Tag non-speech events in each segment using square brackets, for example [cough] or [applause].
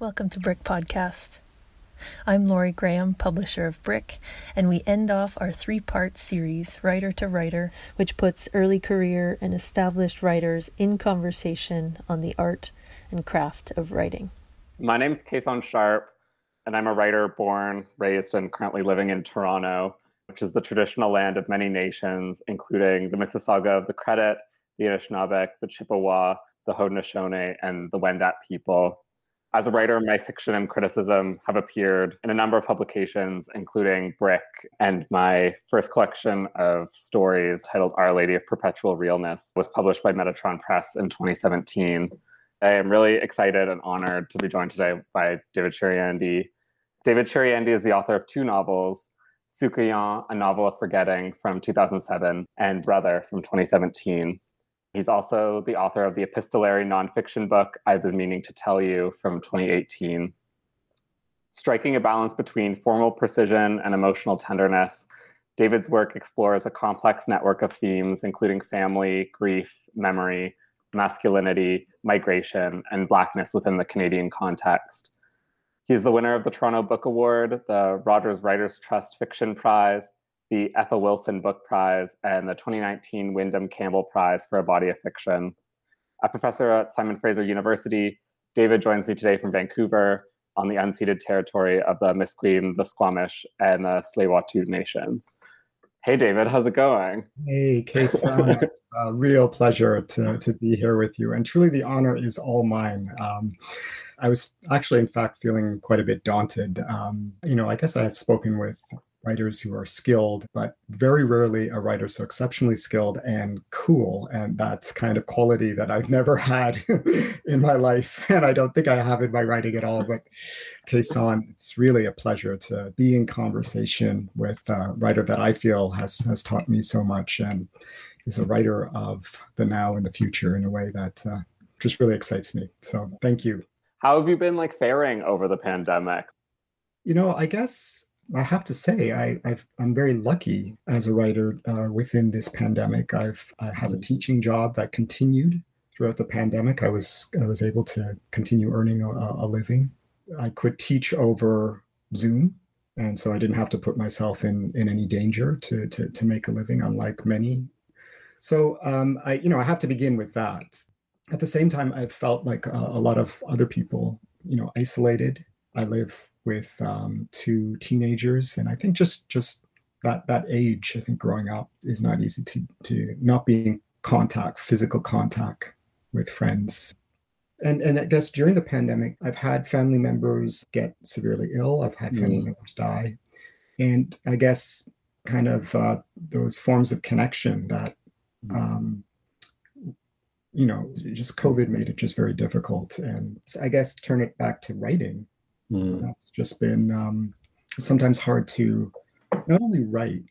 Welcome to Brick Podcast. I'm Laurie Graham, publisher of Brick, and we end off our three part series, Writer to Writer, which puts early career and established writers in conversation on the art and craft of writing. My name is Kason Sharp, and I'm a writer born, raised, and currently living in Toronto, which is the traditional land of many nations, including the Mississauga of the Credit, the Anishinaabeg, the Chippewa, the Haudenosaunee, and the Wendat people. As a writer, my fiction and criticism have appeared in a number of publications, including Brick, and my first collection of stories titled Our Lady of Perpetual Realness was published by Metatron Press in 2017. I am really excited and honored to be joined today by David Chariandy. David Chariandy is the author of two novels, Soucouyant, A Novel of Forgetting from 2007, and Brother from 2017. He's also the author of the epistolary nonfiction book, I've Been Meaning to Tell You from 2018. Striking a balance between formal precision and emotional tenderness, David's work explores a complex network of themes, including family, grief, memory, masculinity, migration, and Blackness within the Canadian context. He's the winner of the Toronto Book Award, the Rogers Writers Trust Fiction Prize, the Ethel Wilson Book Prize and the 2019 Windham Campbell Prize for a Body of Fiction. A professor at Simon Fraser University, David joins me today from Vancouver on the unceded territory of the Musqueam, the Squamish, and the Tsleil-Waututh nations. Hey, David, how's it going? Hey, Kason. [laughs] it's a real pleasure to, to be here with you. And truly, the honor is all mine. Um, I was actually, in fact, feeling quite a bit daunted. Um, you know, I guess I have spoken with writers who are skilled, but very rarely a writer so exceptionally skilled and cool. And that's kind of quality that I've [laughs] never had in my life. And I don't think I have in my writing at all. But Kason, it's really a pleasure to be in conversation with a writer that I feel has, has taught me so much and is a writer of the now and the future in a way that uh, just really excites me. So thank you. How have you been like faring over the pandemic? You know, I guess I have to say, I, am very lucky as a writer uh, within this pandemic. I've I had a mm. teaching job that continued throughout the pandemic. I was I was able to continue earning a, a living. I could teach over Zoom, and so I didn't have to put myself in in any danger to to, to make a living, unlike many. So um, I you know I have to begin with that. At the same time, I felt like a, a lot of other people, you know, isolated. I live with um, two teenagers, and I think just just that that age, I think growing up is not easy to to not being contact, physical contact with friends. And and I guess during the pandemic, I've had family members get severely ill. I've had family mm. members die, and I guess kind of uh, those forms of connection that mm. um, you know just covid made it just very difficult and i guess turn it back to writing Mm. Just been um, sometimes hard to not only write,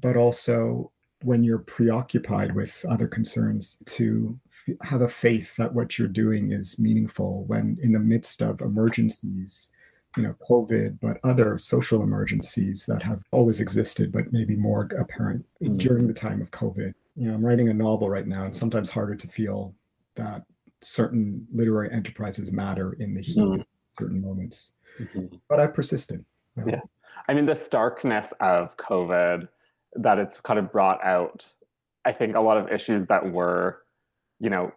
but also when you're preoccupied with other concerns to f- have a faith that what you're doing is meaningful when in the midst of emergencies you know covid but other social emergencies that have always existed but maybe more apparent mm. during the time of covid you know i'm writing a novel right now and sometimes harder to feel that certain literary enterprises matter in the heat mm certain moments. Mm-hmm. But I've persisted. Yeah. I mean, the starkness of COVID that it's kind of brought out, I think a lot of issues that were, you know,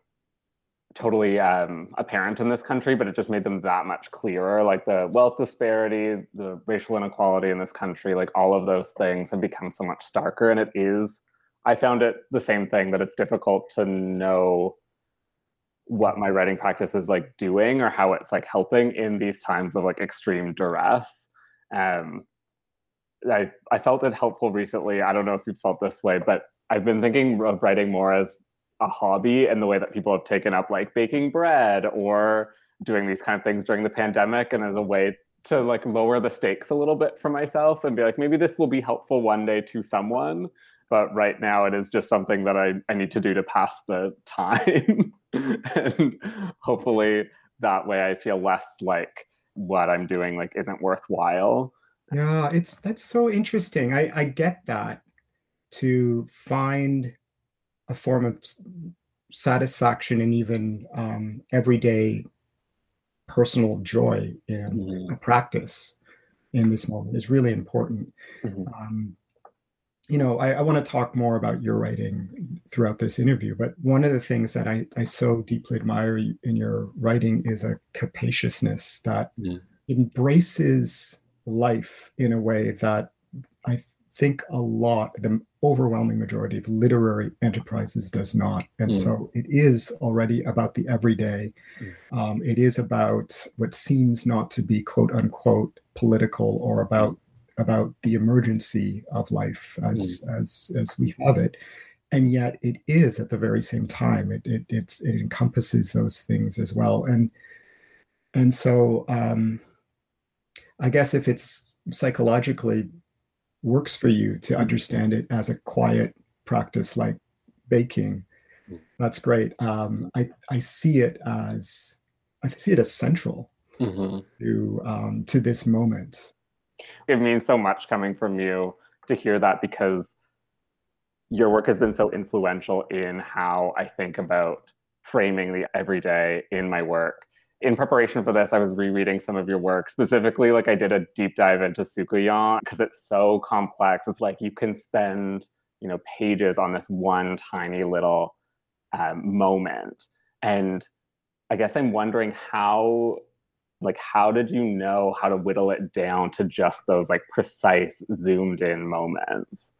totally um, apparent in this country, but it just made them that much clearer. Like the wealth disparity, the racial inequality in this country, like all of those things have become so much starker. And it is, I found it the same thing that it's difficult to know what my writing practice is like doing or how it's like helping in these times of like extreme duress. Um, I I felt it helpful recently. I don't know if you felt this way, but I've been thinking of writing more as a hobby and the way that people have taken up like baking bread or doing these kind of things during the pandemic and as a way to like lower the stakes a little bit for myself and be like maybe this will be helpful one day to someone but right now it is just something that I, I need to do to pass the time. [laughs] and hopefully that way I feel less like what I'm doing like isn't worthwhile. Yeah, it's that's so interesting. I, I get that to find a form of satisfaction and even um, everyday personal joy in mm-hmm. a practice in this moment is really important. Mm-hmm. Um, you know, I, I want to talk more about your writing throughout this interview, but one of the things that I, I so deeply admire in your writing is a capaciousness that mm. embraces life in a way that I think a lot, the overwhelming majority of literary enterprises does not. And mm. so it is already about the everyday. Mm. Um, it is about what seems not to be quote unquote political or about about the emergency of life as mm. as as we have it and yet it is at the very same time it it it encompasses those things as well and and so um i guess if it's psychologically works for you to understand it as a quiet practice like baking mm. that's great um i i see it as i see it as central mm-hmm. to um to this moment it means so much coming from you to hear that because your work has been so influential in how I think about framing the everyday in my work. In preparation for this, I was rereading some of your work. Specifically, like I did a deep dive into Soucouyant because it's so complex. It's like you can spend, you know, pages on this one tiny little um, moment. And I guess I'm wondering how like how did you know how to whittle it down to just those like precise zoomed in moments?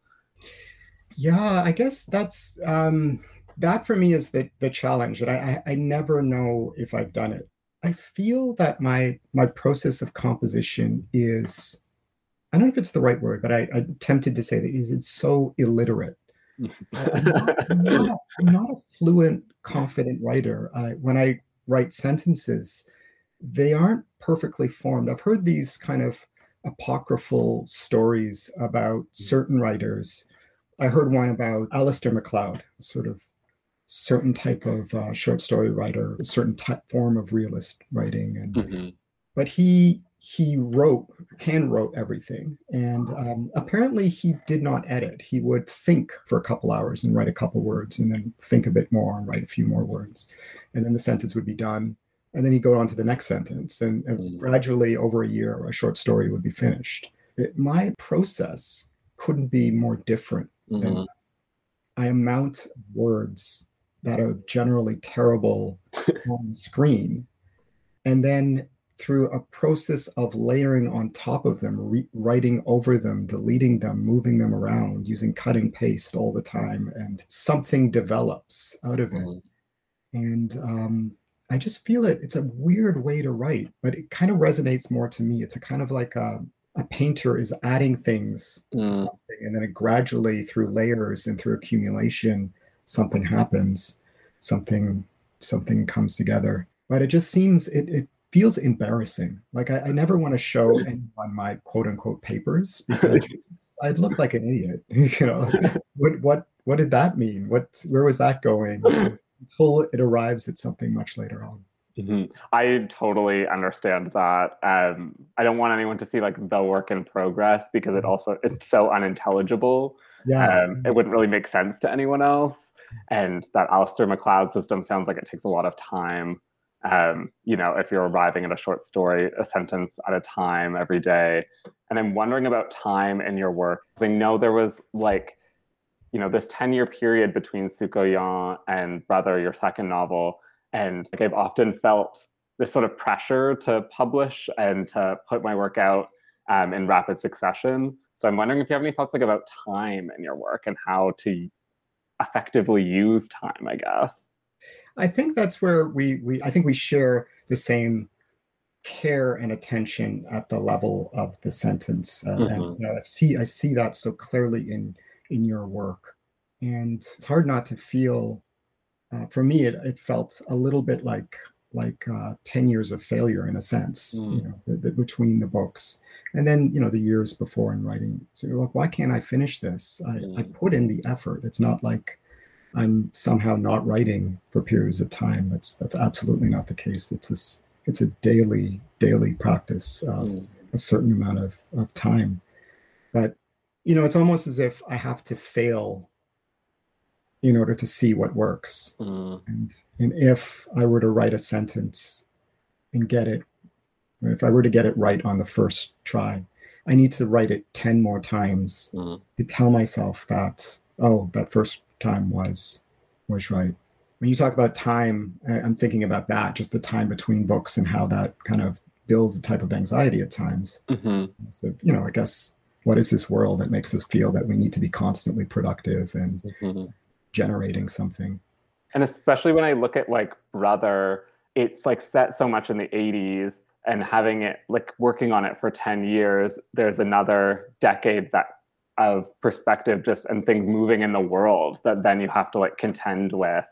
Yeah i guess that's um that for me is the the challenge and I, I i never know if i've done it. I feel that my my process of composition is i don't know if it's the right word but i i'm tempted to say that is it's so illiterate. I'm, not, I'm, not a, I'm, not, a fluent confident writer. I, when i write sentences they aren't perfectly formed. I've heard these kind of apocryphal stories about hmm. certain writers. I heard one about Alistair MacLeod, sort of certain type of uh, short story writer, a certain type form of realist writing, and mm-hmm. but he he wrote hand wrote everything and um, apparently he did not edit he would think for a couple hours and write a couple words and then think a bit more and write a few more words and then the sentence would be done and then you go on to the next sentence and, and mm. gradually over a year a short story would be finished it, my process couldn't be more different mm-hmm. than i amount words that are generally terrible [laughs] on the screen and then through a process of layering on top of them re- writing over them deleting them moving them around using cut and paste all the time and something develops out of it mm-hmm. and um, I just feel it. It's a weird way to write, but it kind of resonates more to me. It's a kind of like a, a painter is adding things mm. to something, and then it gradually through layers and through accumulation, something happens, something something comes together. But it just seems it it feels embarrassing. Like I, I never want to show [laughs] anyone my quote unquote papers because I'd look like an idiot. [laughs] you know, [laughs] what what what did that mean? What where was that going? Until it arrives at something much later on. Mm-hmm. I totally understand that. Um, I don't want anyone to see like the work in progress because it mm-hmm. also it's so unintelligible. Yeah, um, it wouldn't really make sense to anyone else. And that Alistair MacLeod system sounds like it takes a lot of time. Um, you know, if you're arriving at a short story, a sentence at a time every day. And I'm wondering about time in your work. I know there was like you know this 10 year period between Soucouyant and Brother, your second novel, and like I've often felt this sort of pressure to publish and to put my work out um, in rapid succession. So I'm wondering if you have any thoughts like about time in your work and how to effectively use time. I guess. I think that's where we we I think we share the same care and attention at the level of the sentence, uh, mm-hmm. and you know, I see I see that so clearly in in your work. And it's hard not to feel, uh, for me, it, it felt a little bit like like uh, 10 years of failure in a sense, mm. you know, the, the, between the books. And then, you know, the years before in writing. So you're like, why can't I finish this? I, mm. I put in the effort. It's not like I'm somehow not writing for periods of time. That's that's absolutely not the case. It's a, it's a daily, daily practice of mm. a certain amount of, of time. But you know, it's almost as if I have to fail in order to see what works. Mm. And and if I were to write a sentence and get it, if I were to get it right on the first try, I need to write it 10 more times mm. to tell myself that, oh, that first time was was right. When you talk about time, I'm thinking about that, just the time between books and how that kind of builds a type of anxiety at times. Mm-hmm. So, you know, I guess what is this world that makes us feel that we need to be constantly productive and mm-hmm. generating something? And especially when I look at like Brother, it's like set so much in the 80s and having it like working on it for 10 years, there's another decade that of perspective just and things moving in the world that then you have to like contend with.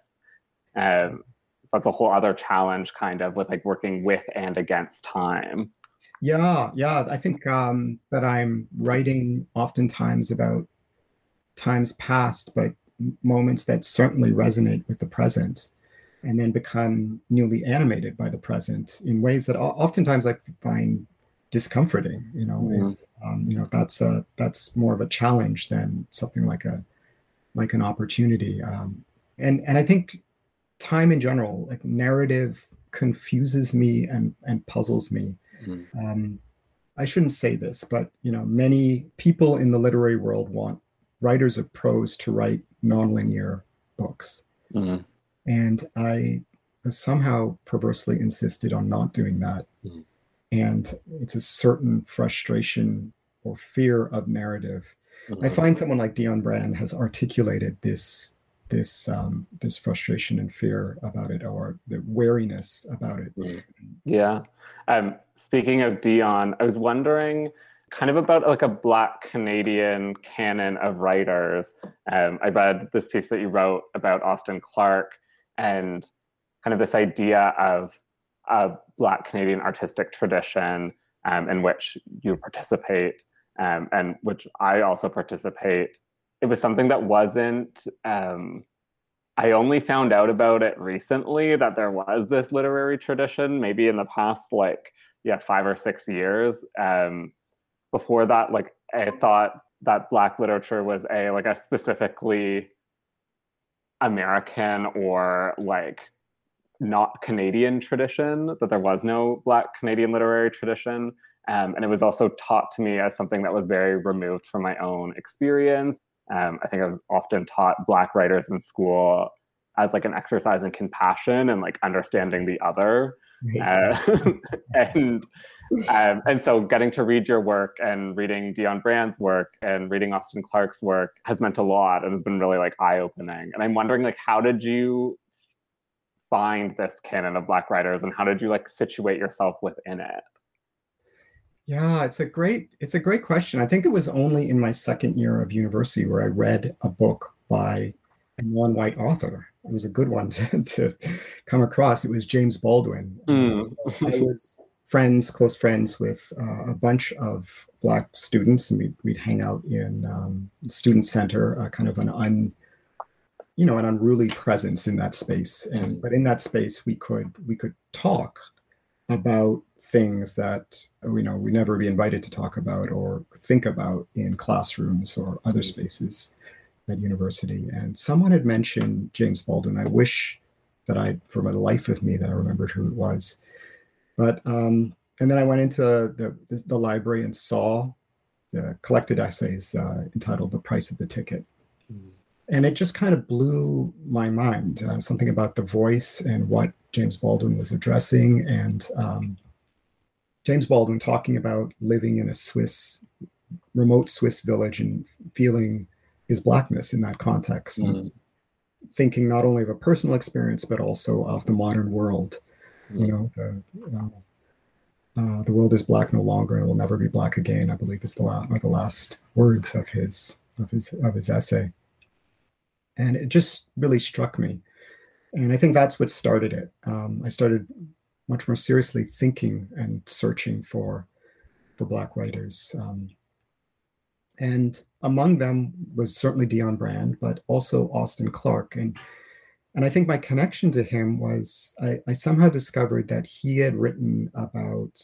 Um, that's a whole other challenge kind of with like working with and against time. Yeah, yeah. I think um, that I'm writing oftentimes about times past, but moments that certainly resonate with the present and then become newly animated by the present in ways that oftentimes I find discomforting. You know, mm-hmm. if, um, you know that's a that's more of a challenge than something like a like an opportunity. Um, and and I think time in general, like narrative, confuses me and and puzzles me. Mm-hmm. Um, I shouldn't say this, but you know, many people in the literary world want writers of prose to write nonlinear books. Mm-hmm. And I somehow perversely insisted on not doing that. Mm-hmm. And it's a certain frustration or fear of narrative. Mm-hmm. I find someone like Dionne Brand has articulated this this um, this frustration and fear about it, or the wariness about it. Mm-hmm. Yeah. Um, speaking of Dionne, I was wondering kind of about like a black canadian canon of writers. Um, i read this piece that you wrote about austin clarke and kind of this idea of a black canadian artistic tradition um, in which you participate um, and which i also participate. It was something that wasn't um, i only found out about it recently that there was this literary tradition maybe in the past like yeah five or six years. Um, before that like i thought that black literature was a like a specifically american or like not canadian tradition that there was no black canadian literary tradition. Um, and it was also taught to me as something that was very removed from my own experience. Um, i think i was often taught black writers in school as like an exercise in compassion and like understanding the other uh, [laughs] and um, and so getting to read your work and reading Dionne Brand's work and reading Austin Clarke's work has meant a lot and has been really like eye-opening. And I'm wondering like how did you find this canon of black writers and how did you like situate yourself within it? Yeah, it's a great it's a great question. I think it was only in my second year of university where I read a book by a non-white author. It was a good one [laughs] to, to come across. It was James Baldwin. Mm. I was friends, close friends with uh, a bunch of Black students, and we'd, we'd hang out in um, student center, uh, kind of an un, you know, an unruly presence in that space. And but in that space, we could we could talk about things that you know we never be invited to talk about or think about in classrooms or other mm-hmm. spaces at university. And someone had mentioned James Baldwin. I wish that I, for the life of me, that I remembered who it was but um, and then I went into the, the, the library and saw the collected essays uh, entitled "The Price of the Ticket," mm. and it just kind of blew my mind. Uh, something about the voice and what James Baldwin was addressing, and um, James Baldwin talking about living in a Swiss, remote Swiss village and feeling his blackness in that context. Mm. Thinking not only of a personal experience but also of the modern world you know, the uh, uh, the world is black no longer and will never be black again. I believe is the last are the last words of his of his of his essay, and it just really struck me, and I think that's what started it. Um, I started much more seriously thinking and searching for for black writers. Um, and among them was certainly Dionne Brand, but also Austin Clarke. And and I think my connection to him was I, I somehow discovered that he had written about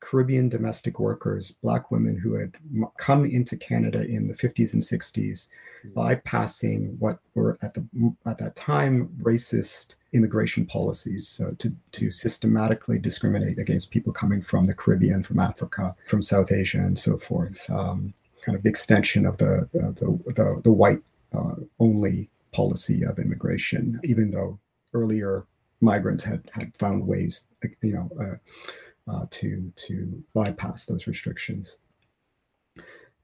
Caribbean domestic workers, Black women who had come into Canada in the 50s and 60s, mm. bypassing what were at the at that time racist immigration policies so to to systematically discriminate against people coming from the Caribbean, from Africa, from South Asia, and so forth. Um, kind of the extension of the uh, the, the, the white uh, only policy of immigration, even though earlier migrants had had found ways, you know, uh, uh, to to bypass those restrictions.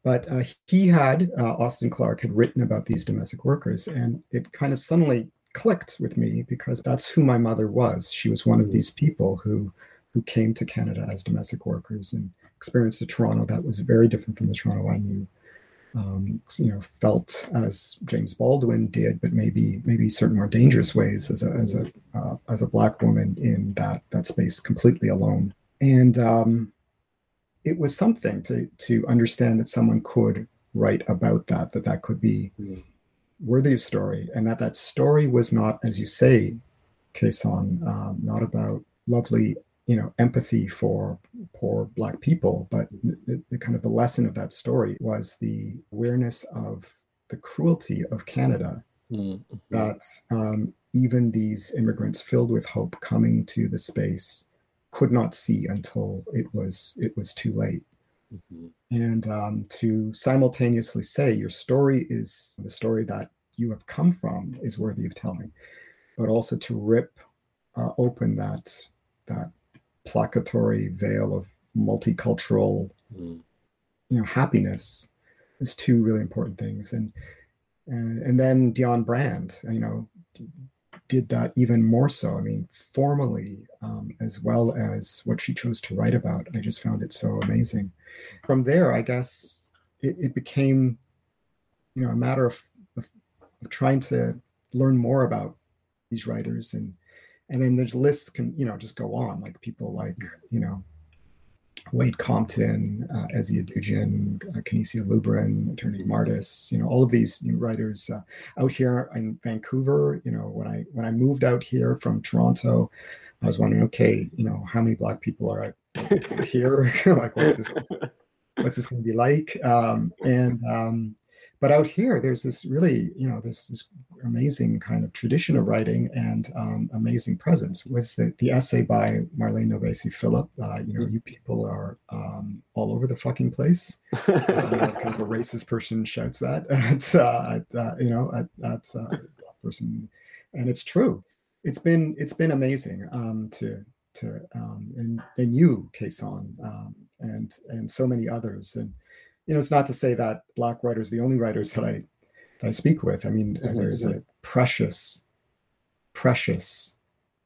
But uh, he had uh, Austin Clarke had written about these domestic workers, and it kind of suddenly clicked with me because that's who my mother was. She was one of these people who who came to Canada as domestic workers and experienced a Toronto that was very different from the Toronto I knew um, you know, felt as James Baldwin did, but maybe maybe certain more dangerous ways as a as a uh, as a black woman in that that space, completely alone. And um, it was something to to understand that someone could write about that, that that could be mm. worthy of story, and that that story was not, as you say, Kason, um, not about lovely you know empathy for poor black people but the, the, kind of the lesson of that story was the awareness of the cruelty of canada mm-hmm. that um, even these immigrants filled with hope coming to the space could not see until it was it was too late mm-hmm. and um, to simultaneously say your story is the story that you have come from is worthy of telling but also to rip uh, open that that placatory veil of multicultural mm. you know happiness is two really important things. And and, and then Dionne Brand you know did that even more so. I mean formally um, as well as what she chose to write about. I just found it so amazing. From there i guess it, it became you know a matter of, of, of trying to learn more about these writers and and then there's lists can you know just go on like people like you know Wade Compton, uh, Esi Edugyan, uh, Canisia Lubrin, Attorney Martis, you know, all of these new writers uh, out here in Vancouver. You know, when I when I moved out here from Toronto, I was wondering, okay, you know, how many Black people are out here? [laughs] like, what's this? What's this going to be like? Um, and um, but out here there's this really you know this, this amazing kind of tradition of writing and um, amazing presence was the, the essay by marlene nourbese philip. Uh, you know you people are um, all over the fucking place. [laughs] Uh, kind of a racist person shouts that [laughs] at, uh, at uh, you know at, at uh, person. And it's true. It's been it's been amazing um, to to um, and and you Kason um, and and so many others. And you know, it's not to say that black writers the only writers that I that I speak with. I mean, mm-hmm. there's a precious, precious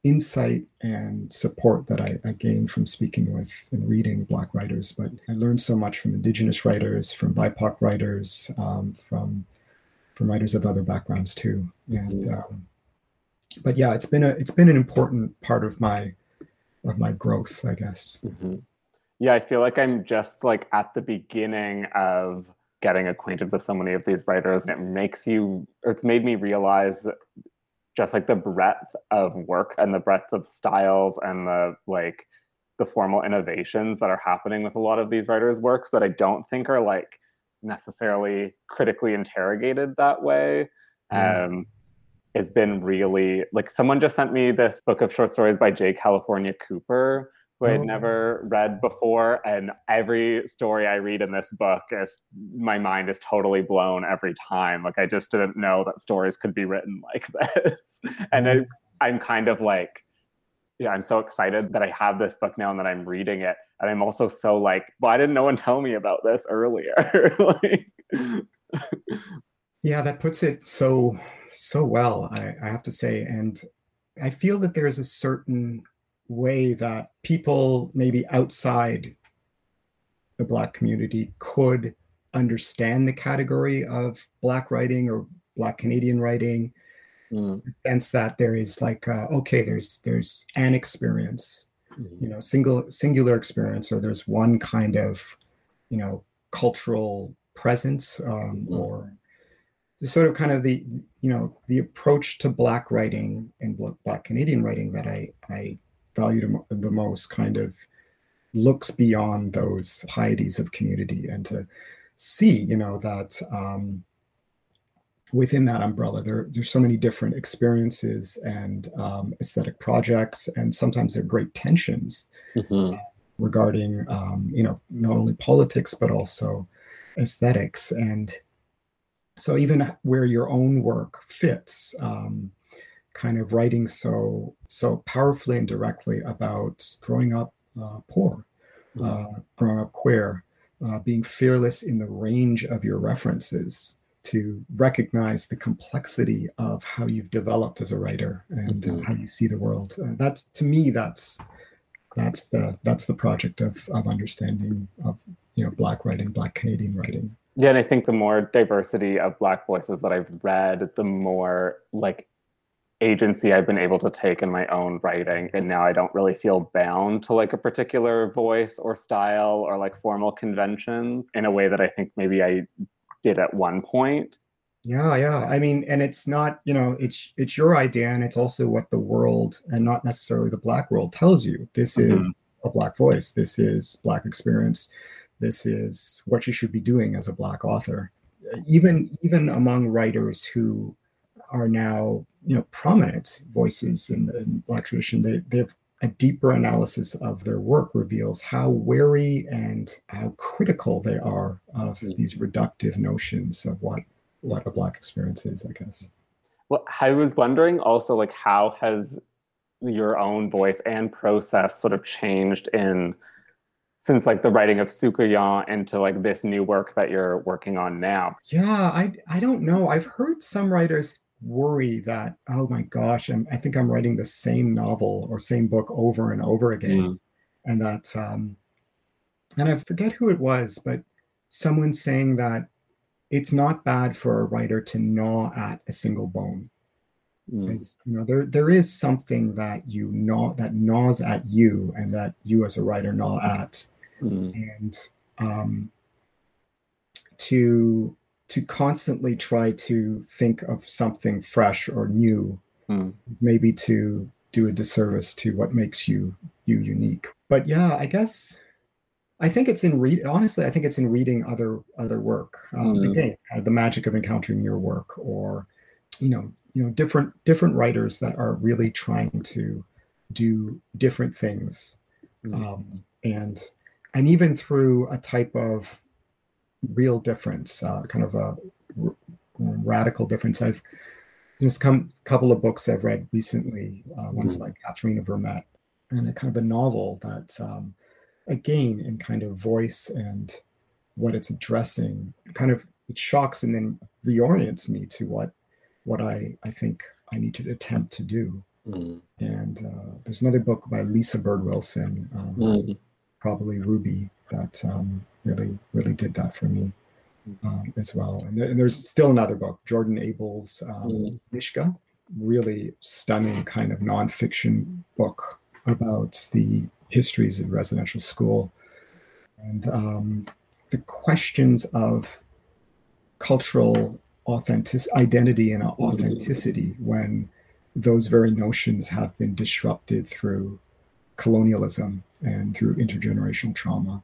insight and support that I, I gained from speaking with and reading black writers. But I learned so much from indigenous writers, from BIPOC writers, um, from from writers of other backgrounds too. And mm-hmm. um, but yeah, it's been a it's been an important part of my of my growth, I guess. Mm-hmm. Yeah, I feel like I'm just like at the beginning of getting acquainted with so many of these writers, and it makes you, it's made me realize just like the breadth of work and the breadth of styles and the like the formal innovations that are happening with a lot of these writers' works that I don't think are like necessarily critically interrogated that way. Mm. Um, has been really like someone just sent me this book of short stories by J. California Cooper, who I had oh. never read before. And every story I read in this book is my mind is totally blown every time. Like I just didn't know that stories could be written [laughs] like this. and I, mm-hmm. I'm kind of like, yeah, I'm so excited that I have this book now and that I'm reading it. And I'm also so like, why didn't no one tell me about this earlier? [laughs] like, yeah, that puts it so so well, I, I have to say. And I feel that there's a certain way that people maybe outside the Black community could understand the category of Black writing or Black Canadian writing. Mm. The sense that there is like uh, okay, there's there's an experience, mm. you know, single singular experience, or there's one kind of, you know, cultural presence um, mm. or the sort of kind of the you know the approach to black writing and black canadian writing that i i valued the most kind of looks beyond those pieties of community and to see, you know, that um, within that umbrella, there, there's so many different experiences and um, aesthetic projects, and sometimes there are great tensions mm-hmm. uh, regarding, um, you know, not only politics but also aesthetics. And so, even where your own work fits, um, kind of writing so so powerfully and directly about growing up uh, poor, mm-hmm. uh, growing up queer, uh, being fearless in the range of your references to recognize the complexity of how you've developed as a writer and mm-hmm. how you see the world. Uh, that's to me, that's that's the that's the project of of understanding of you know black writing, black Canadian writing. Yeah, and I think the more diversity of black voices that I've read, the more like agency I've been able to take in my own writing. And now I don't really feel bound to like a particular voice or style or like formal conventions in a way that I think maybe I did at one point. Yeah, yeah. I mean, and it's not, you know, it's it's your idea and it's also what the world and not necessarily the black world tells you. This mm-hmm. is a black voice. This is black experience. This is what you should be doing as a black author. Even even among writers who are now, you know, prominent voices in the in black tradition, they they've a deeper analysis of their work reveals how wary and how critical they are of mm-hmm. these reductive notions of what what a black experience is i guess. Well i was wondering also like how has your own voice and process sort of changed in since like the writing of Soucouyant into like this new work that you're working on now? Yeah i i don't know. I've heard some writers worry that oh my gosh I'm, i think i'm writing the same novel or same book over and over again mm. and that um and i forget who it was but someone saying that it's not bad for a writer to gnaw at a single bone mm. you know there there is something that you gnaw that gnaws at you and that you as a writer gnaw at mm. and um to to constantly try to think of something fresh or new mm. maybe to do a disservice to what makes you you unique but yeah i guess i think it's in read honestly i think it's in reading other other work um, mm. again kind of the magic of encountering your work or you know you know different different writers that are really trying to do different things mm. um, and and even through a type of real difference, uh, kind of a r- radical difference. I've there's come a couple of books I've read recently. Uh, one's mm. by Katherena Vermette, and a kind of a novel that, um, again, in kind of voice and what it's addressing, kind of it shocks and then reorients me to what what I I think I need to attempt to do. Mm. And uh, there's another book by Lisa Bird Wilson, um, mm. probably Ruby, that um, really really did that for me um, as well. And, and, there's still another book, Jordan Abel's um, mm. Nishga, really stunning kind of nonfiction book about the histories of residential school and um, the questions of cultural authentic identity and authenticity when those very notions have been disrupted through colonialism and through intergenerational trauma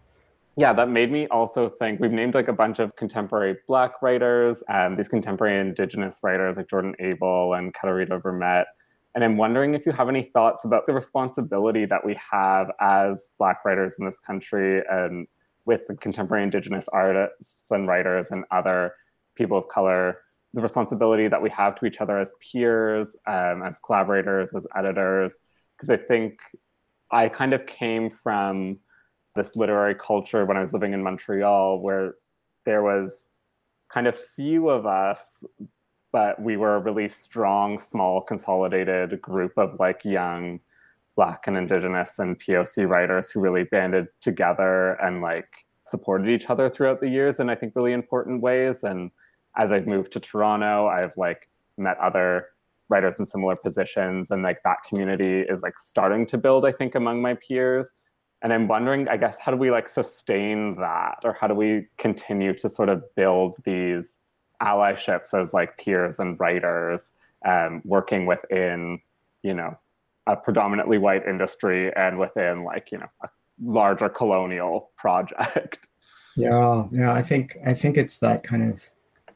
yeah, that made me also think we've named like a bunch of contemporary Black writers, and these contemporary Indigenous writers like Jordan Abel and Katherena Vermette. And I'm wondering if you have any thoughts about the responsibility that we have as Black writers in this country and with the contemporary Indigenous artists and writers and other people of color, the responsibility that we have to each other as peers, um, as collaborators, as editors. Because I think I kind of came from this literary culture when I was living in Montreal, where there was kind of few of us, but we were a really strong, small, consolidated group of like young Black and Indigenous and POC writers who really banded together and like supported each other throughout the years in I think really important ways. And as I've moved to Toronto, I've like met other writers in similar positions and like that community is like starting to build, I think, among my peers and i'm wondering i guess how do we like sustain that or how do we continue to sort of build these allyships as like peers and writers um, working within you know a predominantly white industry and within like you know a larger colonial project. [laughs] Yeah, yeah, I think I think it's that kind of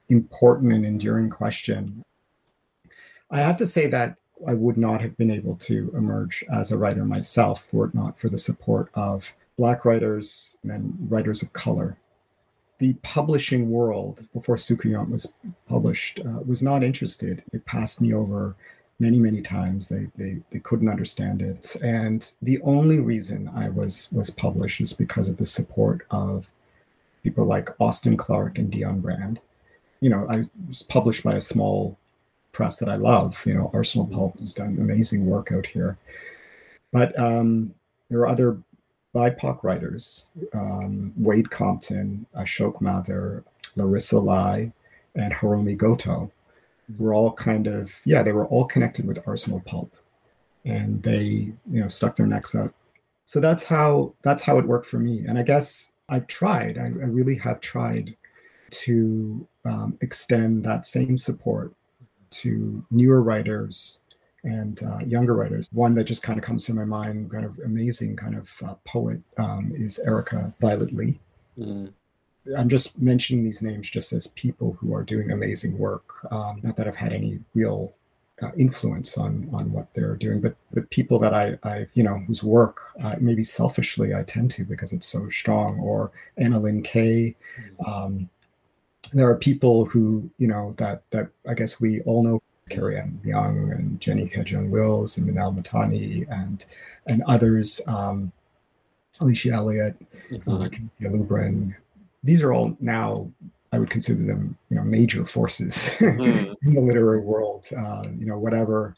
important and enduring question. I have to say that I would not have been able to emerge as a writer myself were it not for the support of Black writers and writers of color. The publishing world, before Soucouyant was published, uh, was not interested. It passed me over many, many times. They, they, they couldn't understand it. And the only reason I was, was published is because of the support of people like Austin Clarke and Dionne Brand. You know, I was published by a small press that I love. You know, Arsenal Pulp has done amazing work out here. But um, there are other BIPOC writers, um, Wade Compton, Ashok Mathur, Larissa Lai, and Hiromi Goto were all kind of, yeah, they were all connected with Arsenal Pulp. And they, you know, stuck their necks out. So that's how that's how it worked for me. And I guess I've tried, I, I really have tried to um, extend that same support to newer writers and uh, younger writers. One that just kind of comes to my mind, kind of amazing kind of uh, poet, um, is Erica Violet Lee. Mm. I'm just mentioning these names just as people who are doing amazing work. Um, not that I've had any real uh, influence on on what they're doing, but but people that I I you know whose work uh, maybe selfishly I tend to because it's so strong. Or Anna Lynn Kaye. Mm. Um, there are people who you know that that I guess we all know Carrie Ann Young and Jenny Heijun Wills and Manal Matani and and others, um, Alicia Elliott, mm-hmm. uh, Lubrin. These are all now I would consider them you know major forces [laughs] mm-hmm. in the literary world. Uh, you know whatever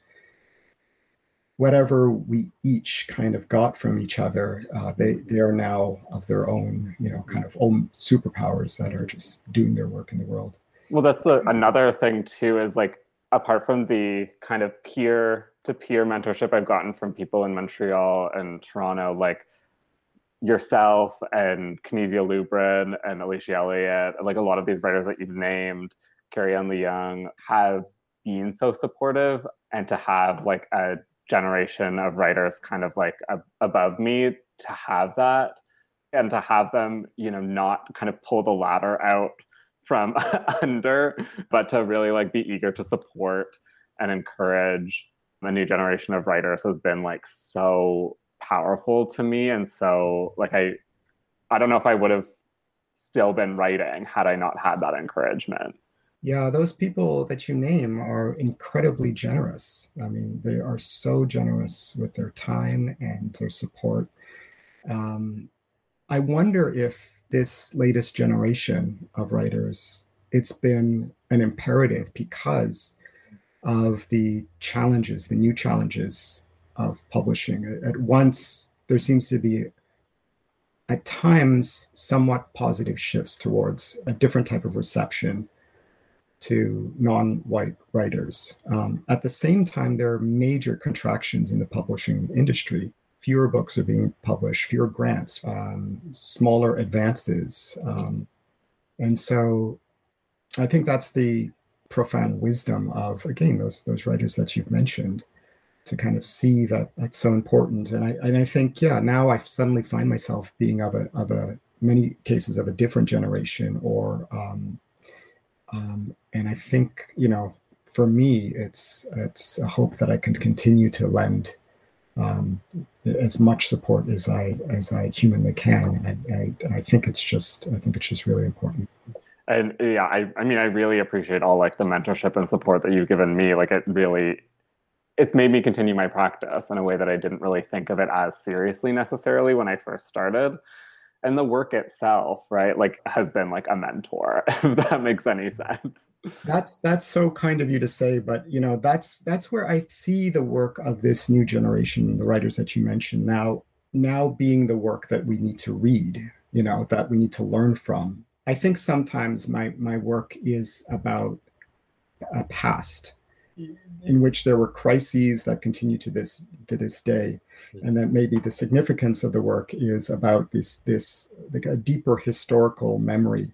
whatever we each kind of got from each other, uh, they they are now of their own, you know, kind of own superpowers that are just doing their work in the world. Well, that's a, another thing too. Is like apart from the kind of peer to peer mentorship I've gotten from people in Montreal and Toronto, like yourself and Canisia Lubrin and Alicia Elliott, like a lot of these writers that you've named, Carrie Ann Young, have been so supportive and to have like a generation of writers kind of like above me to have that and to have them you know not kind of pull the ladder out from [laughs] under but to really like be eager to support and encourage a new generation of writers has been like so powerful to me and so like i i don't know if i would have still been writing had i not had that encouragement yeah, those people that you name are incredibly generous. I mean, they are so generous with their time and their support. Um, I wonder if this latest generation of writers, it's been an imperative because of the challenges, the new challenges of publishing. At once, there seems to be at times somewhat positive shifts towards a different type of reception to non-white writers. Um, at the same time, there are major contractions in the publishing industry. Fewer books are being published, fewer grants, um, smaller advances, um, and so I think that's the profound wisdom of again those those writers that you've mentioned to kind of see that that's so important. And I and I think yeah now I suddenly find myself being of a of a many cases of a different generation or um, um, and I think you know, for me, it's it's a hope that I can continue to lend um, as much support as I as I humanly can. I, I, I think it's just I think it's just really important. And yeah, I I mean I really appreciate all like the mentorship and support that you've given me. Like it really it's made me continue my practice in a way that I didn't really think of it as seriously necessarily when I first started and the work itself right like has been like a mentor [laughs] if that makes any sense. That's that's so kind of you to say but you know that's that's where i see the work of this new generation the writers that you mentioned now now being the work that we need to read you know that we need to learn from. I think sometimes my my work is about a past in which there were crises that continue to this to this day hmm. and that maybe the significance of the work is about this this like a deeper historical memory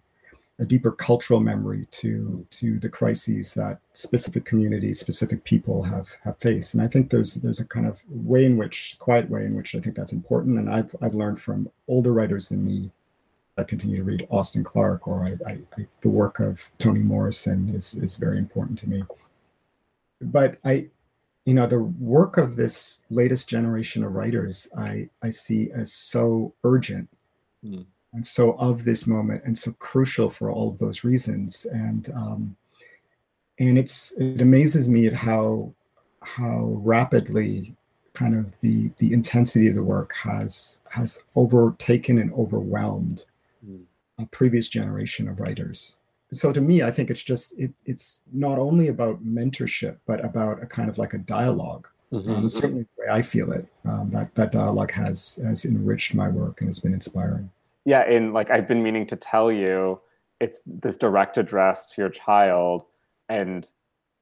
a deeper cultural memory to to the crises that specific communities, specific people have have faced. And I think there's there's a kind of way in which, quiet way in which I think that's important. And I've I've learned from older writers than me. I continue to read Austin Clarke or I, I, I, the work of Toni Morrison is is very important to me. But I, you know, the work of this latest generation of writers I I see as so urgent. Mm and so of this moment and so crucial for all of those reasons and um, and it's it amazes me at how how rapidly kind of the the intensity of the work has has overtaken and overwhelmed mm. a previous generation of writers so to me i think it's just it, it's not only about mentorship but about a kind of like a dialogue mm-hmm. um, certainly the way i feel it um, that that dialogue has has enriched my work and has been inspiring yeah, and like I've been meaning to tell you, it's this direct address to your child, and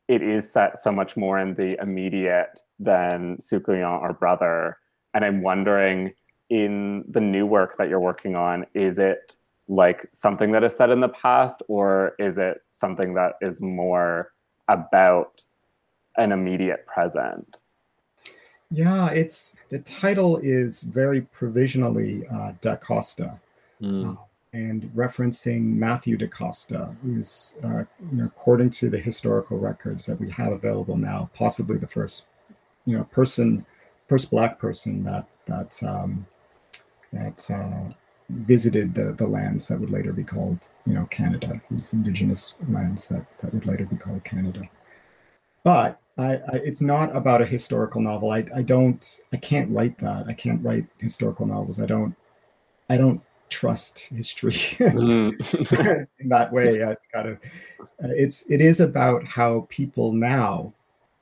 it is set so much more in the immediate than Soucouyant or Brother. And I'm wondering, in the new work that you're working on, is it like something that is said in the past, or is it something that is more about an immediate present? Yeah, it's the title is very provisionally uh, Da Costa, Mm. Uh, and referencing Matthew DaCosta, who's, uh, you know, according to the historical records that we have available now, possibly the first, you know, person, first black person that that um, that uh, visited the, the lands that would later be called, you know, Canada, these indigenous lands that, that would later be called Canada. But I, I, it's not about a historical novel. I, I don't, I can't write that. I can't write historical novels. I don't, I don't trust history [laughs] mm. in that way. it's kind of uh, it's it is about how people now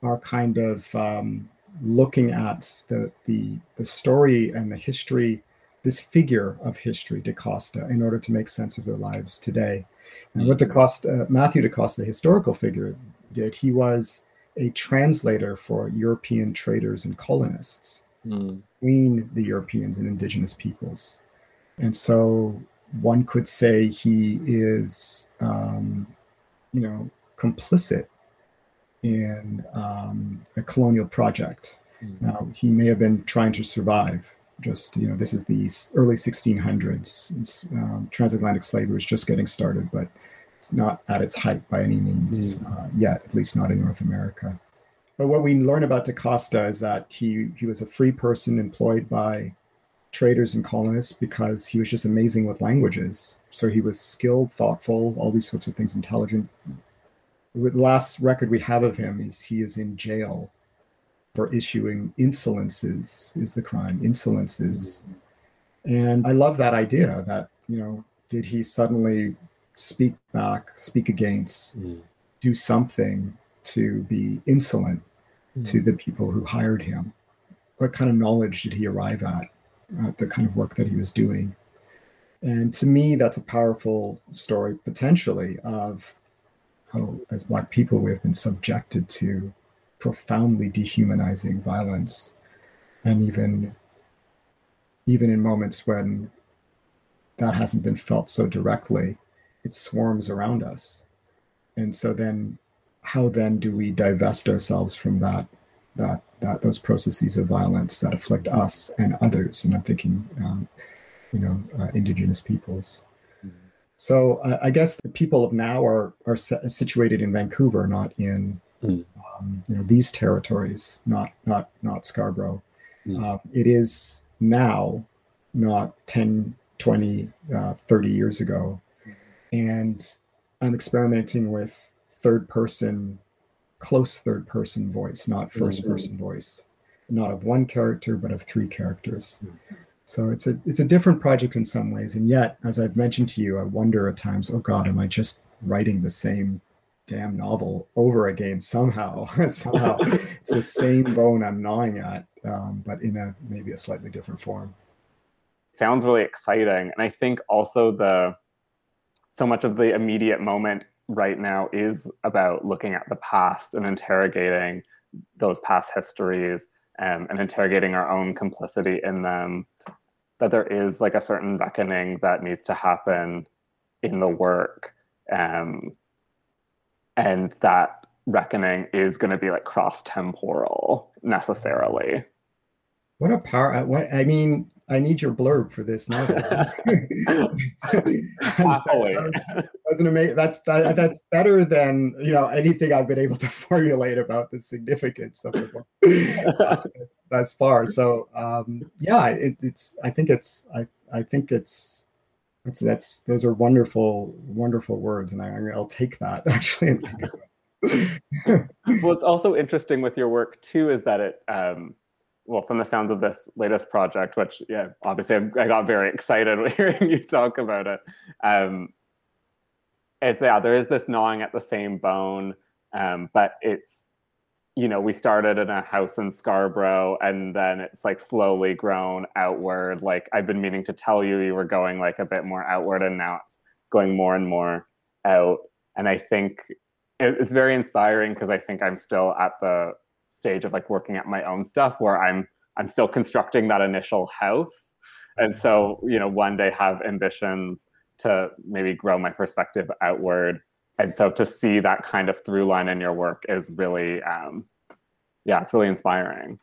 are kind of um, looking at the the the story and the history, this figure of history, DaCosta, in order to make sense of their lives today. And what DaCosta, uh, Matthew DaCosta, the historical figure, did, he was a translator for European traders and colonists mm. between the Europeans and indigenous peoples. And so one could say he is, um, you know, complicit in um, a colonial project. Mm-hmm. Now, he may have been trying to survive. Just, you know, this is the early 1600s. Um, transatlantic slavery was just getting started, but it's not at its height by any means mm-hmm. uh, yet, at least not in North America. But what we learn about DaCosta is that he, he was a free person employed by traders and colonists because he was just amazing with languages. So he was skilled, thoughtful, all these sorts of things, intelligent. The last record we have of him is he is in jail for issuing insolences is the crime insolences and i love that idea that you know did he suddenly speak back speak against mm. do something to be insolent mm. to the people who hired him what kind of knowledge did he arrive at uh, the kind of work that he was doing. And to me, that's a powerful story potentially of how, as Black people, we have been subjected to profoundly dehumanizing violence, and even even in moments when that hasn't been felt so directly, it swarms around us. And so then, how then do we divest ourselves from that that that those processes of violence that afflict us and others. And I'm thinking, um, you know, uh, indigenous peoples. Mm-hmm. So uh, I guess the people of now are are situated in Vancouver, not in mm. Um, you know these territories, not not not Scarborough. Mm. Uh, it is now, not 10, 20, uh, 30 years ago, and I'm experimenting with third person close third person voice, not 1st mm-hmm. person voice, not of one character, but of three characters. Mm-hmm. So it's a it's a different project in some ways, and yet, as I've mentioned to you, I wonder at times, oh God, am I just writing the same damn novel over again somehow? [laughs] somehow, it's the same bone I'm gnawing at, um, but in a maybe a slightly different form. Sounds really exciting, and I think also the so much of the immediate moment right now is about looking at the past and interrogating those past histories um, and interrogating our own complicity in them that there is like a certain reckoning that needs to happen in the work um, and that reckoning is going to be like cross temporal necessarily. What a power! Uh, what I mean, I need your blurb for this novel. [laughs] Happily. that was an amazing. That's that, that's better than you know anything I've been able to [laughs] formulate about the significance of the book thus far. So um, yeah, it, it's. I think it's. I I think it's. That's that's those are wonderful wonderful words, and I, I'll take that [laughs] actually about. What's also interesting with your work too is that it. Um, well, from the sounds of this latest project, which yeah, obviously I, got very excited [laughs] hearing you talk about it. Um, it's yeah, there is this gnawing at the same bone, um, but it's you know we started in a house in Scarborough, and then it's like slowly grown outward. Like I've been meaning to tell you, you were going like a bit more outward, and now it's going more and more out. And I think it, it's very inspiring because I think I'm still at the stage of like working at my own stuff where I'm I'm still constructing that initial house. And so, you know, one day have ambitions to maybe grow my perspective outward. And so to see that kind of through line in your work is really um yeah, it's really inspiring.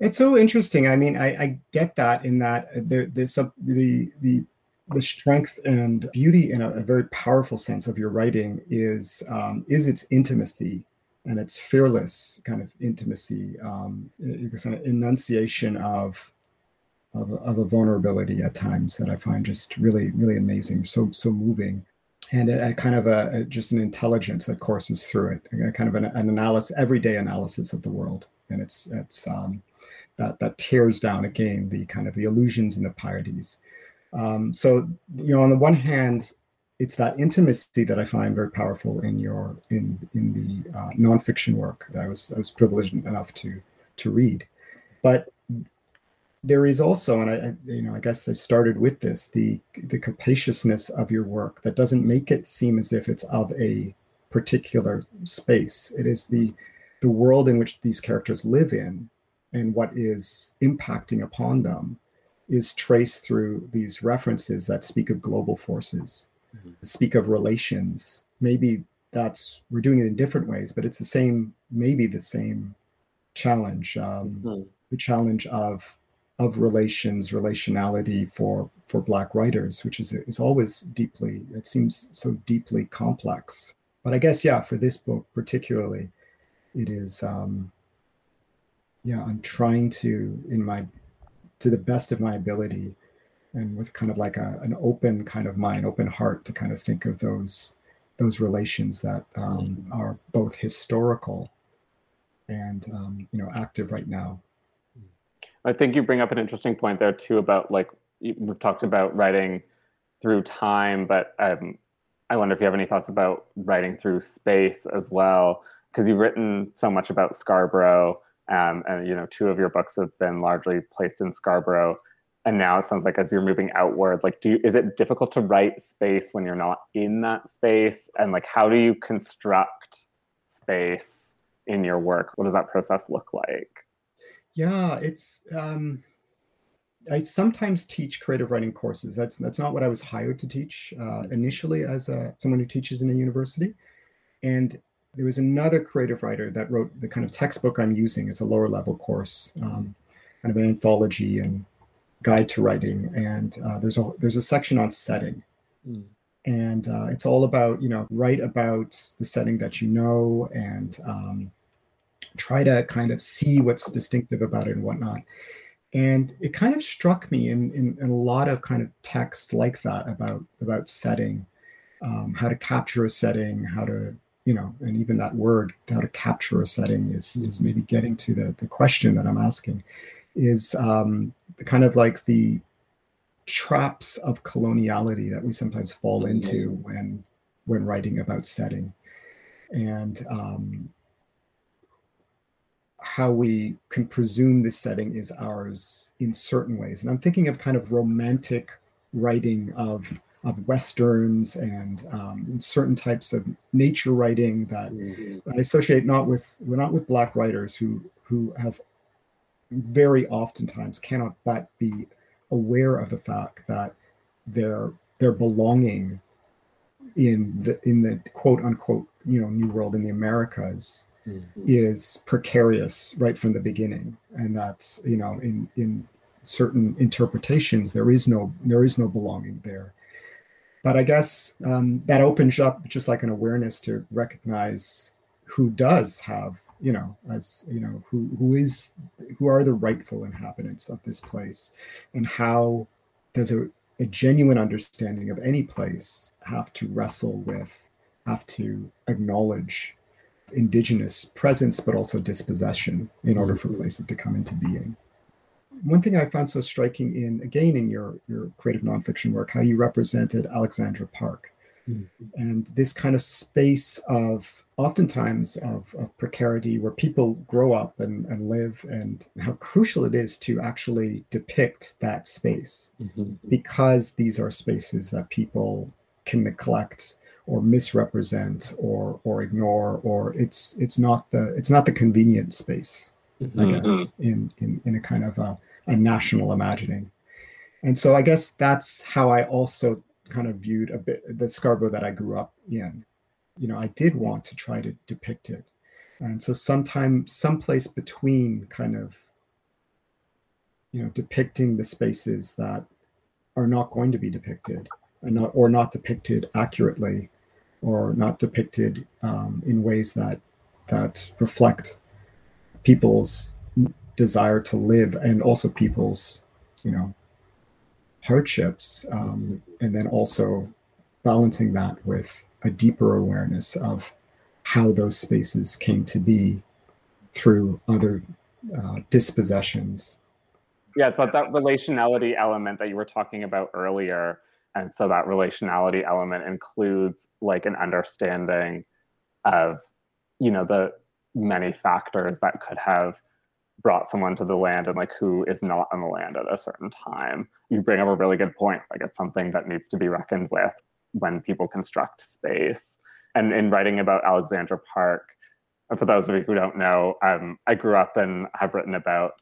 It's so interesting. I mean, I, I get that in that there, there's some, the the the strength and beauty in a, a, very powerful sense of your writing is um, is its intimacy and its fearless kind of intimacy, um, kind of enunciation of, of, of a vulnerability at times that I find just really, really amazing, so so moving, and a, a kind of a, a, just an intelligence that courses through it, kind of an, an analysis, everyday analysis of the world, and it's it's um, that that tears down again the kind of the illusions and the pieties. Um, so you know, on the one hand, it's that intimacy that I find very powerful in your in in the uh, nonfiction work that I was I was privileged enough to to read, but there is also, and I, you know I guess I started with this the the capaciousness of your work that doesn't make it seem as if it's of a particular space. It is the the world in which these characters live in and what is impacting upon them is traced through these references that speak of global forces mm-hmm. speak of relations maybe that's we're doing it in different ways but it's the same maybe the same challenge um, mm-hmm. the challenge of of relations relationality for for black writers which is is always deeply it seems so deeply complex but i guess yeah for this book particularly it is um yeah i'm trying to in my to the best of my ability and with kind of like a, an open kind of mind, open heart to kind of think of those those relations that um, mm-hmm. are both historical and um, you know active right now. I think you bring up an interesting point there too about like we've talked about writing through time, but um, I wonder if you have any thoughts about writing through space as well, because you've written so much about Scarborough, um, and you know two of your books have been largely placed in Scarborough and now it sounds like as you're moving outward like do you, is it difficult to write space when you're not in that space? And like how do you construct space in your work? What does that process look like yeah it's um I sometimes teach creative writing courses. That's that's not what I was hired to teach uh, initially as a, someone who teaches in a university. And there was another creative writer that wrote the kind of textbook I'm using It's a lower level course, um, kind of an anthology and guide to writing, and uh, there's a there's a section on setting, mm. and uh, it's all about you know write about the setting that you know and um, try to kind of see what's distinctive about it and whatnot. And it kind of struck me in, in, in a lot of kind of texts like that about about setting, um, how to capture a setting, how to you know, and even that word, how to capture a setting is is maybe getting to the the question that I'm asking is um, kind of like the traps of coloniality that we sometimes fall mm-hmm. into when when writing about setting and um, how we can presume this setting is ours in certain ways and i'm thinking of kind of romantic writing of of westerns and um, certain types of nature writing that mm-hmm. I associate not with not with black writers who who have very oftentimes cannot but be aware of the fact that their their belonging in the in the quote unquote you know new world in the Americas mm-hmm. is precarious right from the beginning, and that's you know in in certain interpretations there is no there is no belonging there. But I guess um, that opens up just like an awareness to recognize who does have you know as you know who who is who are the rightful inhabitants of this place and how does a, a genuine understanding of any place have to wrestle with have to acknowledge indigenous presence but also dispossession in order for mm-hmm. places to come into being one thing i found so striking in again in your your creative nonfiction work how you represented alexandra park mm-hmm. and this kind of space of oftentimes of, of precarity where people grow up and, and live and how crucial it is to actually depict that space mm-hmm. because these are spaces that people can neglect or misrepresent or or ignore or it's it's not the it's not the convenient space mm-hmm. i guess in, in in a kind of a, a national imagining. And so i guess that's how i also kind of viewed a bit the scarborough that i grew up in. You know i did want to try to depict it. And so sometime someplace between kind of you know depicting the spaces that are not going to be depicted and not or not depicted accurately or not depicted um, in ways that that reflect people's desire to live and also people's you know hardships um, and then also balancing that with a deeper awareness of how those spaces came to be through other uh, dispossessions. Yeah it's like that relationality element that you were talking about earlier and so that relationality element includes like an understanding of you know the many factors that could have brought someone to the land and like who is not on the land at a certain time. You bring up a really good point like it's something that needs to be reckoned with when people construct space. And in writing about alexandra park for those of you who don't know um, i grew up and have written about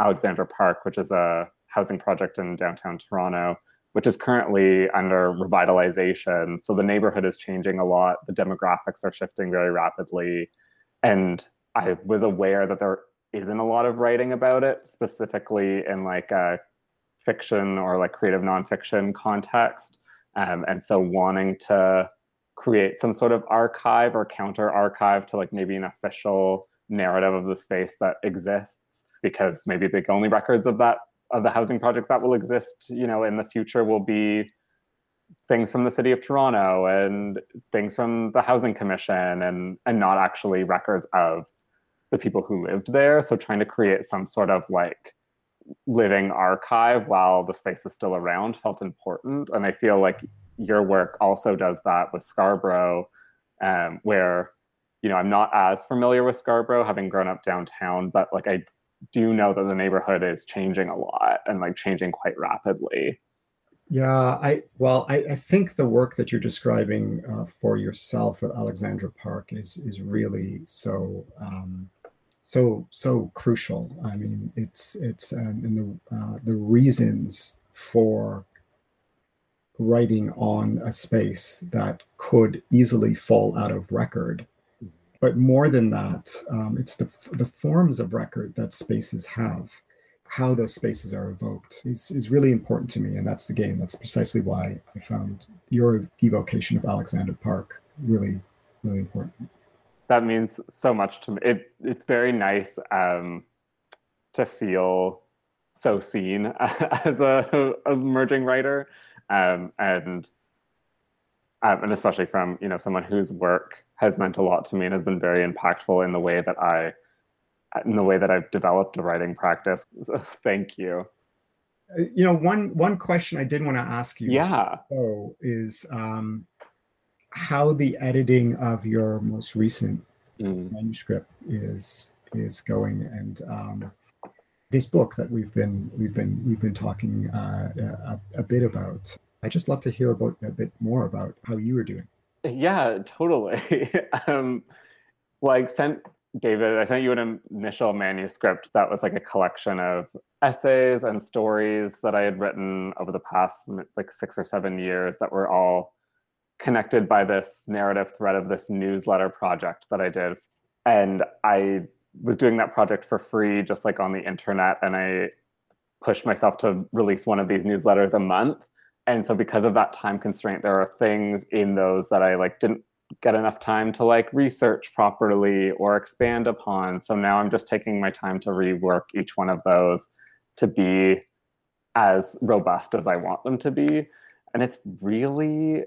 alexandra park which is a housing project in downtown toronto which is currently under revitalization. So the neighborhood is changing a lot. The demographics are shifting very rapidly. And I was aware that there isn't a lot of writing about it, specifically in like a fiction or like creative nonfiction context. Um, and so wanting to create some sort of archive or counter archive to like maybe an official narrative of the space that exists because maybe the only records of that of the housing project that will exist, you know, in the future will be things from the city of Toronto and things from the housing commission and and not actually records of the people who lived there. So trying to create some sort of like living archive while the space is still around felt important. And I feel like your work also does that with Scarborough, um, where you know I'm not as familiar with Scarborough, having grown up downtown, but like I do you know that the neighborhood is changing a lot and like changing quite rapidly. Yeah, I well, I, I think the work that you're describing uh, for yourself at Alexandra Park is is really so um, so so crucial. I mean, it's it's um, in the uh, the reasons for writing on a space that could easily fall out of record but more than that, um, it's the, the forms of record that spaces have. How those spaces are evoked is, is really important to me. And that's again, that's precisely why I found your evocation of Alexandra Park really, really important. That means so much to me. It, it's very nice um, to feel so seen [laughs] as a, a emerging writer. Um, and um, and especially from you know someone whose work has meant a lot to me and has been very impactful in the way that I in the way that I've developed a writing practice. [laughs] So thank you. Uh, you know, one one question I did want to ask you. Yeah. So is um, how the editing of your most recent mm. manuscript is is going, and um, this book that we've been we've been we've been talking uh, a, a bit about. I just love to hear about a bit more about how you were doing. Yeah, totally. [laughs] um, like sent David, I sent you an initial manuscript that was like a collection of essays and stories that I had written over the past like six or seven years that were all connected by this narrative thread of this newsletter project that I did. And I was doing that project for free, just like on the internet. And I pushed myself to release one of these newsletters a month. And so because of that time constraint, there are things in those that I like didn't get enough time to like research properly or expand upon. So now I'm just taking my time to rework each one of those to be as robust as I want them to be. And it's really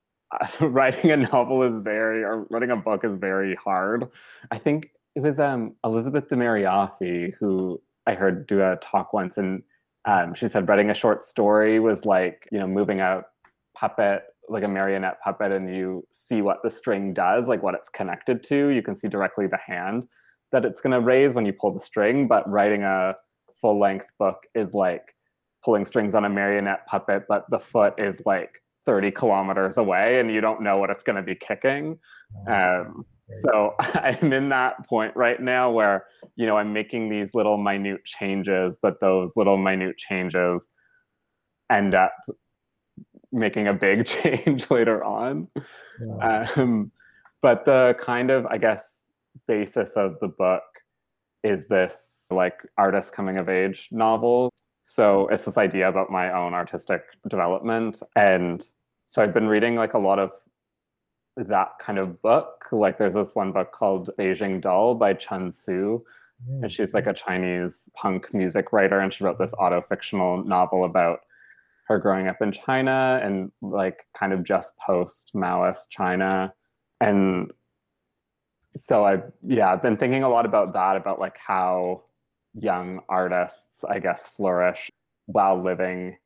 [laughs] writing a novel is very or writing a book is very hard. I think it was um, Elisabeth de Mariaffi who I heard do a talk once, and um, she said writing a short story was like you know moving a puppet like a marionette puppet and you see what the string does like what it's connected to. You can see directly the hand that it's going to raise when you pull the string but writing a full length book is like pulling strings on a marionette puppet but the foot is like 30 kilometers away and you don't know what it's going to be kicking. Um, so [laughs] i'm in that point right now where you know i'm making these little minute changes but those little minute changes end up making a big [laughs] change later on. Yeah. um, but the kind of i guess basis of the book is this like artist coming of age novel. So it's this idea about my own artistic development. And so i've been reading like a lot of that kind of book. Like there's this one book called Beijing Doll by Chun Sue. Mm. And she's like a Chinese punk music writer. And she wrote this auto fictional novel about her growing up in China and like kind of just post Maoist China. And so I, yeah, I've been thinking a lot about that, about like how young artists, I guess, flourish while living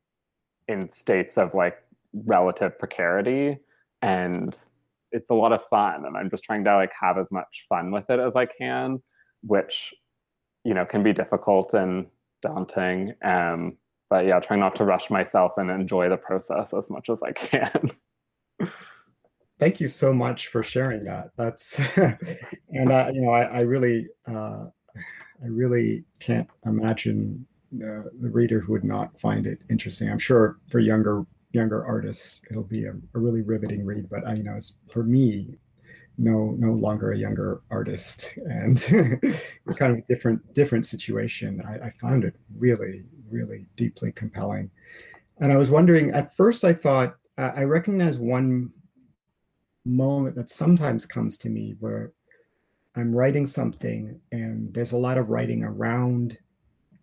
in states of like relative precarity. And it's a lot of fun and i'm just trying to like have as much fun with it as i can which you know can be difficult and daunting um but yeah trying not to rush myself and enjoy the process as much as i can. [laughs] Thank you so much for sharing that. That's [laughs] and i you know i, I really uh i really can't imagine uh, the reader who would not find it interesting. I'm sure for younger younger artists, it'll be a, a really riveting read. But I, you know, it's for me, no no longer a younger artist, and [laughs] kind of a different different situation. I, I found it really really deeply compelling, and I was wondering. At first, I thought uh, I recognize one moment that sometimes comes to me where I'm writing something and there's a lot of writing around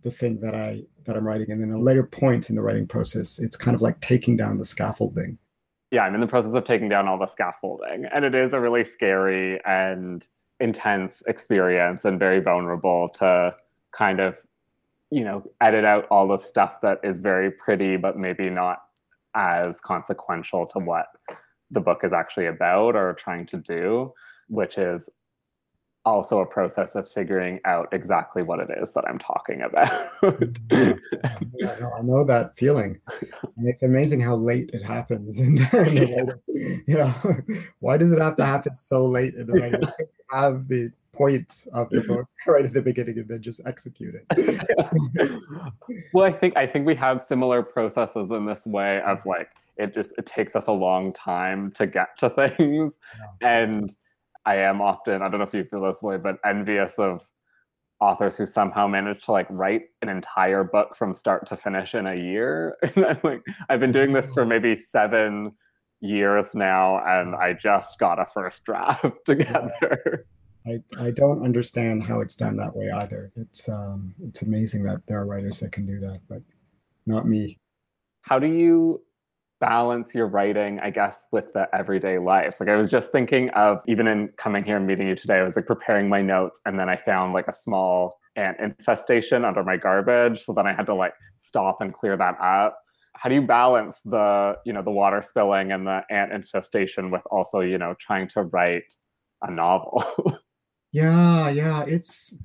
the thing that I that I'm writing, and then a later point in the writing process, it's kind of like taking down the scaffolding. Yeah, I'm in the process of taking down all the scaffolding, and it is a really scary and intense experience, and very vulnerable to kind of, you know, edit out all of stuff that is very pretty, but maybe not as consequential to what the book is actually about or trying to do, which is also a process of figuring out exactly what it is that I'm talking about. [laughs] yeah, no, I know that feeling. And it's amazing how late it happens. And you know, [laughs] why does it have to happen so late in the? [laughs] Have the points of the book right at the beginning and then just execute it. well, I think I think we have similar processes in this way of like it just it takes us a long time to get to things yeah. and I am often, I don't know if you feel this way, but envious of authors who somehow manage to like write an entire book from start to finish in a year. [laughs] And I'm like, I've been doing this for maybe seven years now, and I just got a first draft [laughs] together. I, I don't understand how it's done that way either. It's um it's amazing that there are writers that can do that, but not me. How do you balance your writing, I guess, with the everyday life. Like I was just thinking of even in coming here and meeting you today, I was like preparing my notes and then I found like a small ant infestation under my garbage. So then I had to like stop and clear that up. How do you balance the, you know, the water spilling and the ant infestation with also, you know, trying to write a novel? [laughs] yeah, yeah. It's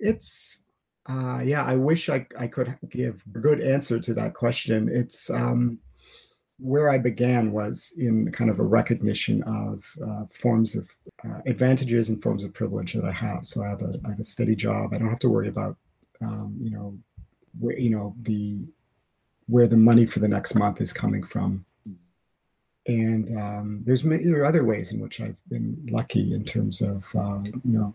it's uh yeah, I wish I I could give a good answer to that question. It's um where I began was in kind of a recognition of uh, forms of uh, advantages and forms of privilege that I have. So I have a I have a steady job. I don't have to worry about um, you know where you know the where the money for the next month is coming from. and um, there's many, there are other ways in which I've been lucky in terms of uh, you know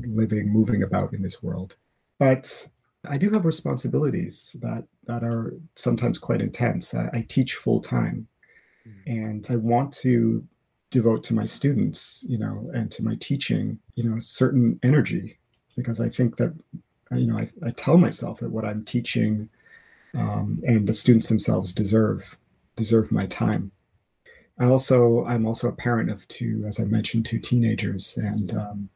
living, moving about in this world. But I do have responsibilities that that are sometimes quite intense. I, I teach full time, mm-hmm. and I want to devote to my students, you know, and to my teaching, you know, a certain energy, because I think that, you know, I, I tell myself that what I'm teaching um, and the students themselves deserve deserve my time. I also I'm also a parent of two, as I mentioned, two teenagers, and um,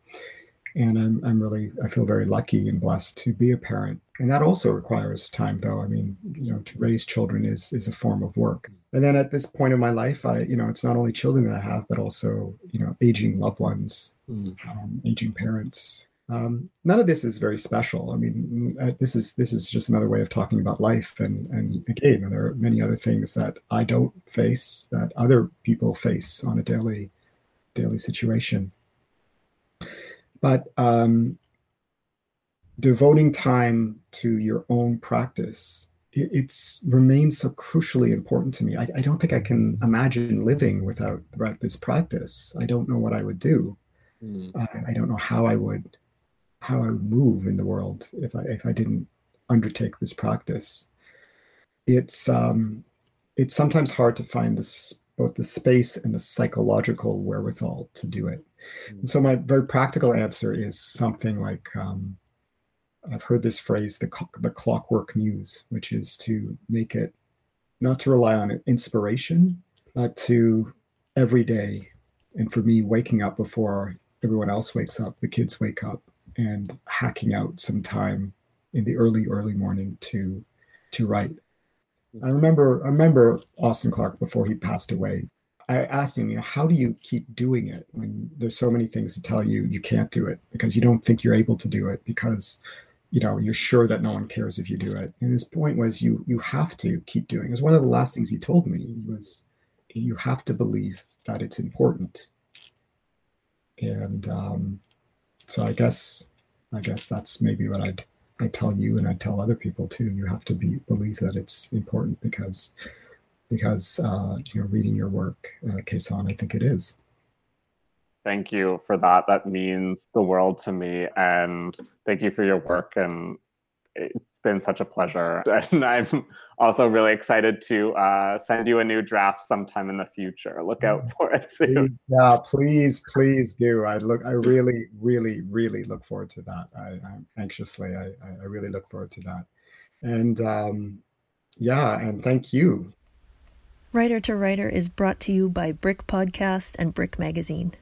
and I'm I'm really I feel very lucky and blessed to be a parent. And that also requires time, though. I mean, you know, to raise children is is a form of work. And then at this point in my life, I you know, it's not only children that I have, but also you know, aging loved ones, mm. um, aging parents. Um, none of this is very special. I mean, uh, this is this is just another way of talking about life. And and again, and there are many other things that I don't face that other people face on a daily daily situation. But um, devoting time to your own practice, it, it's remains so crucially important to me. I, I don't think I can imagine living without, without this practice. I don't know what I would do. Mm. I, I don't know how I would how I would move in the world if I if I didn't undertake this practice. It's um, it's sometimes hard to find this both the space and the psychological wherewithal to do it. Mm-hmm. And so my very practical answer is something like um, I've heard this phrase, the the clockwork muse, which is to make it not to rely on inspiration, but to every day, and for me, waking up before everyone else wakes up, the kids wake up, and hacking out some time in the early early morning to to write I remember I remember Austin Clarke before he passed away. I asked him, you know, how do you keep doing it when there's so many things to tell you you can't do it because you don't think you're able to do it because you know you're sure that no one cares if you do it. And his point was you you have to keep doing. It was one of the last things he told me was you have to believe that it's important. And um, so I guess I guess that's maybe what I'd I tell you and I tell other people too. You have to be believe that it's important because because uh, you know reading your work, uh, Kaysan, I think it is. Thank you for that. That means the world to me, and thank you for your work. And it's been such a pleasure. [laughs] And I'm also really excited to uh, send you a new draft sometime in the future. Look out for it soon. Please, yeah, please, please do. I look. I really, really, really look forward to that. I, am anxiously. I, I really look forward to that. And um, yeah, and thank you. Writer to Writer is brought to you by Brick Podcast and Brick Magazine.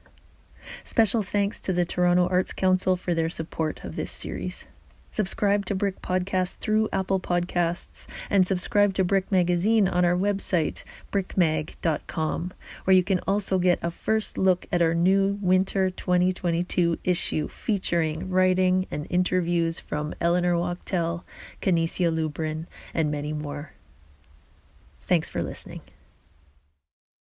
Special thanks to the Toronto Arts Council for their support of this series. Subscribe to Brick Podcast through Apple Podcasts and subscribe to Brick Magazine on our website, brickmag.com, where you can also get a first look at our new winter 2022 issue featuring writing and interviews from Eleanor Wachtel, Canisia Lubrin, and many more. Thanks for listening.